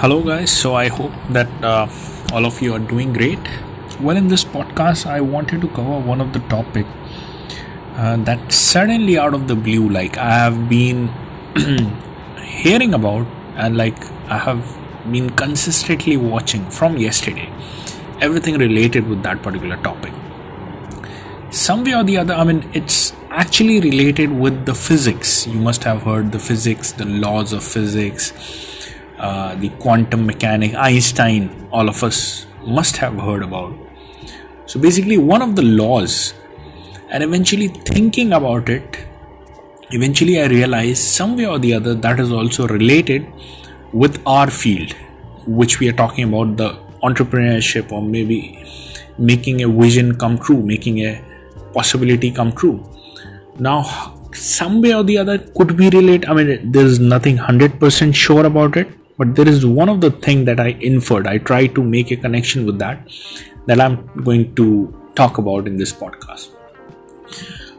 Hello, guys. So, I hope that uh, all of you are doing great. Well, in this podcast, I wanted to cover one of the topic uh, that suddenly out of the blue, like I have been hearing about, and like I have been consistently watching from yesterday, everything related with that particular topic. Some way or the other, I mean, it's actually related with the physics. You must have heard the physics, the laws of physics uh, the quantum mechanics, Einstein, all of us must have heard about. So basically, one of the laws, and eventually thinking about it, eventually I realized some way or the other that is also related with our field, which we are talking about the entrepreneurship or maybe making a vision come true, making a possibility come true. Now, some way or the other could be related. I mean, there's nothing 100% sure about it, but there is one of the thing that i inferred i try to make a connection with that that i'm going to talk about in this podcast.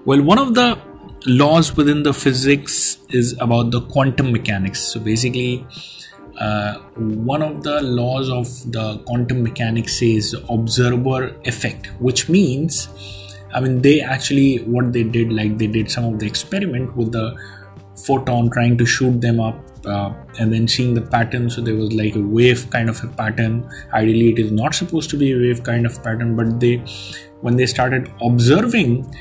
Well one of the laws within the physics is about the quantum mechanics. So basically uh, one of the laws of the quantum mechanics says observer effect which means i mean they actually what they did like they did some of the experiment with the photon trying to shoot them up uh, and then seeing the pattern so there was like a wave kind of a pattern. Ideally it is not supposed to be a wave kind of pattern but they when they started observing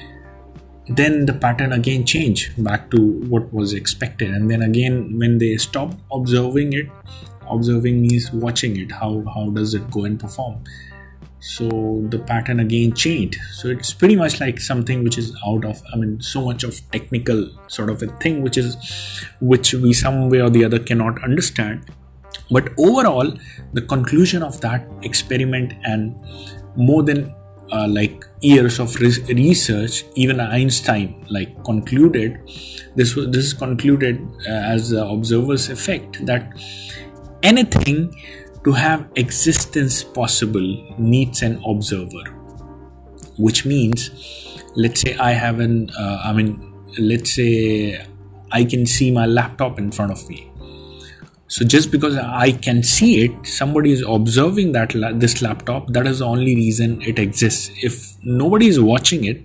then the pattern again changed back to what was expected. And then again when they stopped observing it observing means watching it how how does it go and perform so the pattern again changed. So it's pretty much like something which is out of i mean so much of technical sort of a thing which is which we some way or the other cannot understand. But overall the conclusion of that experiment and more than uh, like years of re- research even einstein like concluded this was this is concluded uh, as the observer's effect that anything to have existence possible needs an observer which means let's say i have an uh, i mean let's say i can see my laptop in front of me. So just because i can see it somebody is observing that la- this laptop that is the only reason it exists. If nobody is watching it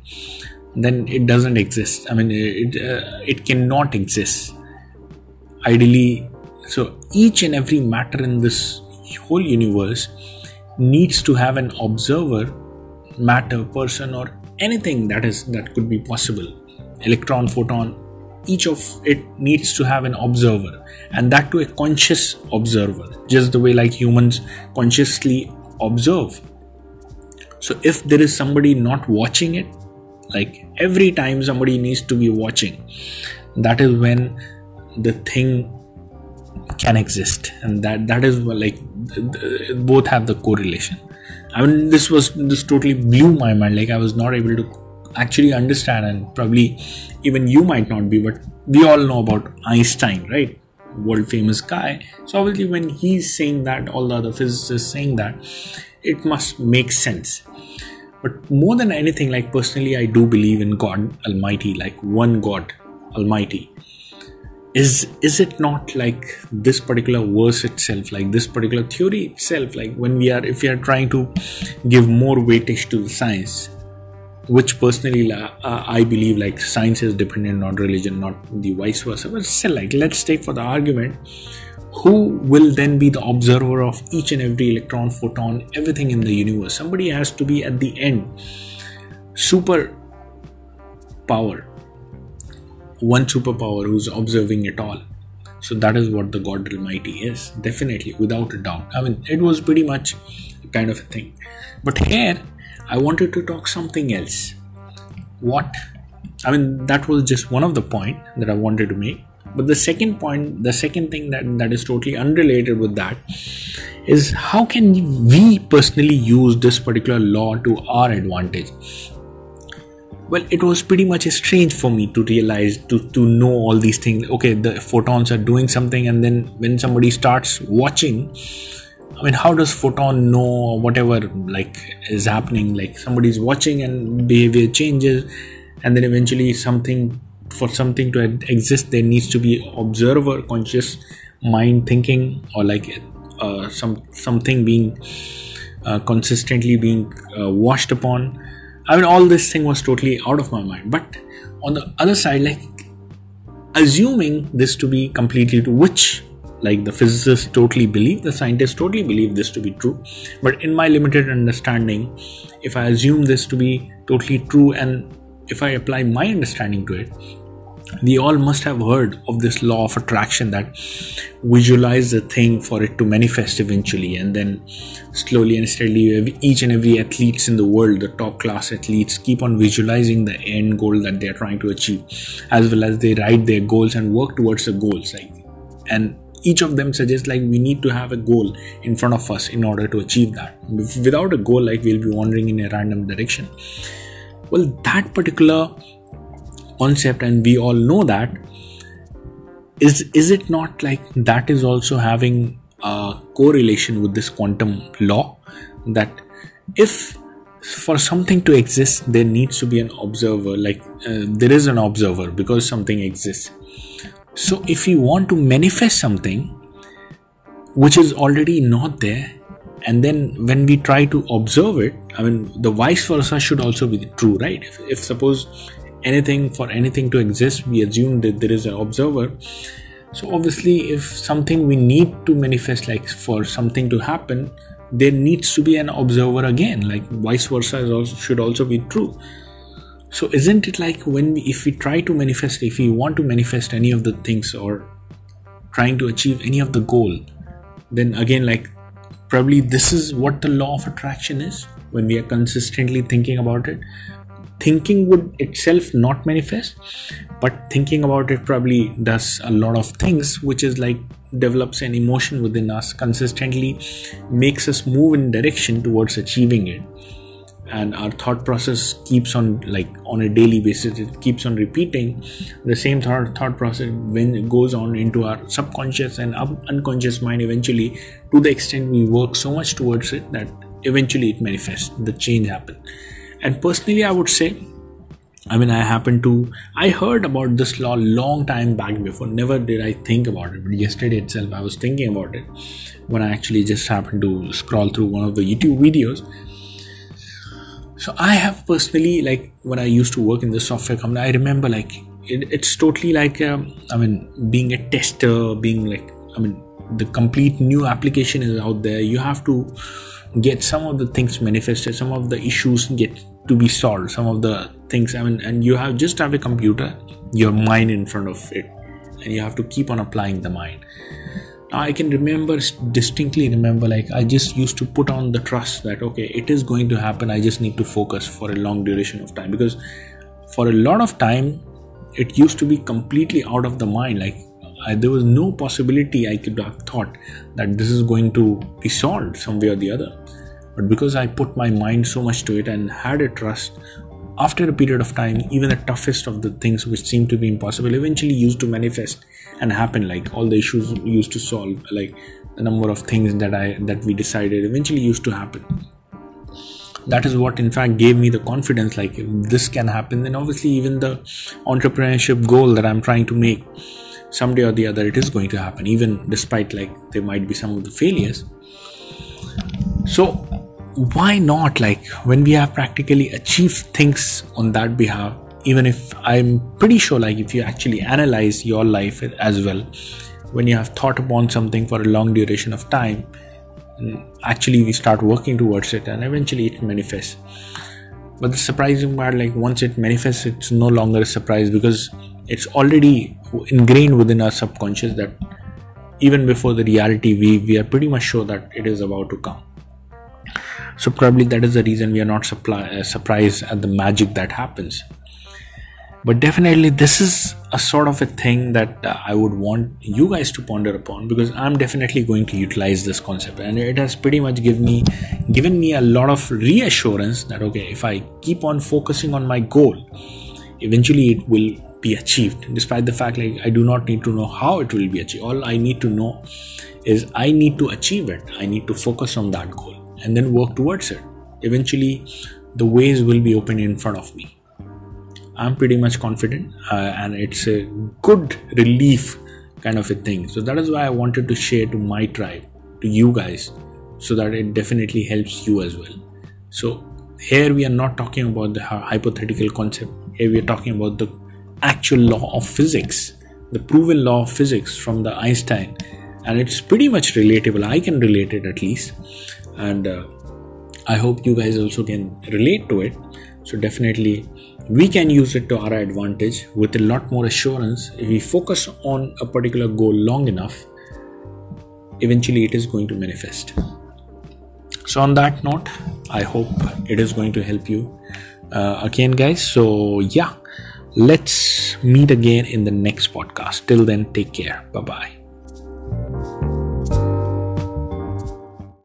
then it doesn't exist. I mean it uh, it cannot exist. Ideally so each and every matter in this whole universe needs to have an observer matter person or anything that is that could be possible. Electron photon each of it needs to have an observer and that to a conscious observer just the way like humans consciously observe. So if there is somebody not watching it like every time somebody needs to be watching that is when the thing can exist and that that is like both have the correlation. I mean this was this totally blew my mind. Like i was not able to actually understand and probably even you might not be but we all know about einstein right? World famous guy. So obviously when he's saying that all the other physicists saying that it must make sense. But more than anything like personally i do believe in god almighty like one god almighty is is it not like this particular verse itself like this particular theory itself like when we are if we are trying to give more weightage to science which personally uh, i believe like science is dependent on religion not the vice versa. But still like let's take for the argument who will then be the observer of each and every electron photon everything in the universe? Somebody has to be at the end. Super power one superpower who's observing it all. So that is what the God Almighty is, definitely, without a doubt. I mean, it was pretty much kind of a thing. But here, I wanted to talk something else. What? I mean, that was just one of the point that I wanted to make. But the second point, the second thing that, that is totally unrelated with that is how can we personally use this particular law to our advantage? Well it was pretty much strange for me to realize to to know all these things okay the photons are doing something and then when somebody starts watching i mean how does photon know whatever like is happening like somebody's watching and behavior changes and then eventually something for something to exist there needs to be observer conscious mind thinking or like uh, some something being uh, consistently being uh, washed upon. I mean, all this thing was totally out of my mind. But on the other side, like assuming this to be completely true, which like the physicists totally believe, the scientists totally believe this to be true. But in my limited understanding, if I assume this to be totally true and if I apply my understanding to it, we all must have heard of this law of attraction that visualize the thing for it to manifest eventually and then slowly and steadily each and every athletes in the world the top class athletes keep on visualizing the end goal that they're trying to achieve as well as they write their goals and work towards the goals like and each of them suggests like we need to have a goal in front of us in order to achieve that. Without a goal like we'll be wandering in a random direction. Well that particular concept and we all know that is is it not like that is also having a correlation with this quantum law? That if for something to exist there needs to be an observer like uh, there is an observer because something exists. So if you want to manifest something which is already not there and then when we try to observe it i mean the vice versa should also be true right? If, if suppose anything for anything to exist we assume that there is an observer. So obviously if something we need to manifest like for something to happen there needs to be an observer again like vice versa is also, should also be true. So isn't it like when we, if we try to manifest if we want to manifest any of the things or trying to achieve any of the goal then again like probably this is what the law of attraction is when we are consistently thinking about it thinking would itself not manifest but thinking about it probably does a lot of things which is like develops an emotion within us consistently makes us move in direction towards achieving it. And our thought process keeps on like on a daily basis it keeps on repeating the same thought, thought process when it goes on into our subconscious and unconscious mind eventually to the extent we work so much towards it that eventually it manifests the change happens and personally i would say i mean i happen to i heard about this law long time back before. Never did i think about it but yesterday itself i was thinking about it when i actually just happened to scroll through one of the youtube videos. So i have personally like when i used to work in the software company i remember like it, it's totally like um, i mean being a tester being like i mean the complete new application is out there you have to get some of the things manifested some of the issues get to be solved some of the things i mean and you have just have a computer your mind in front of it and you have to keep on applying the mind. Now i can remember distinctly remember like i just used to put on the trust that okay it is going to happen i just need to focus for a long duration of time because for a lot of time it used to be completely out of the mind like I, there was no possibility I could have thought that this is going to be solved some way or the other. But because I put my mind so much to it and had a trust, after a period of time, even the toughest of the things which seemed to be impossible eventually used to manifest and happen. Like all the issues used to solve, like the number of things that I that we decided eventually used to happen. That is what, in fact, gave me the confidence. Like if this can happen, then obviously even the entrepreneurship goal that I'm trying to make someday or the other it is going to happen even despite like there might be some of the failures. So why not like when we have practically achieved things on that behalf even if i'm pretty sure like if you actually analyze your life as well when you have thought upon something for a long duration of time actually we start working towards it and eventually it manifests but the surprising part like once it manifests it's no longer a surprise because it's already ingrained within our subconscious that even before the reality we we are pretty much sure that it is about to come. So probably that is the reason we are not supply, uh, surprised at the magic that happens. But definitely this is a sort of a thing that uh, i would want you guys to ponder upon because i'm definitely going to utilize this concept. And it has pretty much given me given me a lot of reassurance that okay if i keep on focusing on my goal eventually it will be achieved. Despite the fact like i do not need to know how it will be achieved. All i need to know is i need to achieve it. I need to focus on that goal and then work towards it. Eventually the ways will be open in front of me i'm pretty much confident uh, and it's a good relief kind of a thing. So that is why i wanted to share to my tribe to you guys so that it definitely helps you as well. So here we are not talking about the hypothetical concept. Here we are talking about the actual law of physics the proven law of physics from the einstein. And it's pretty much relatable. I can relate it at least. And uh, i hope you guys also can relate to it. So definitely we can use it to our advantage with a lot more assurance. If we focus on a particular goal long enough eventually it is going to manifest. So on that note i hope it is going to help you uh, again guys. So yeah let's meet again in the next podcast. Till then take care. Bye bye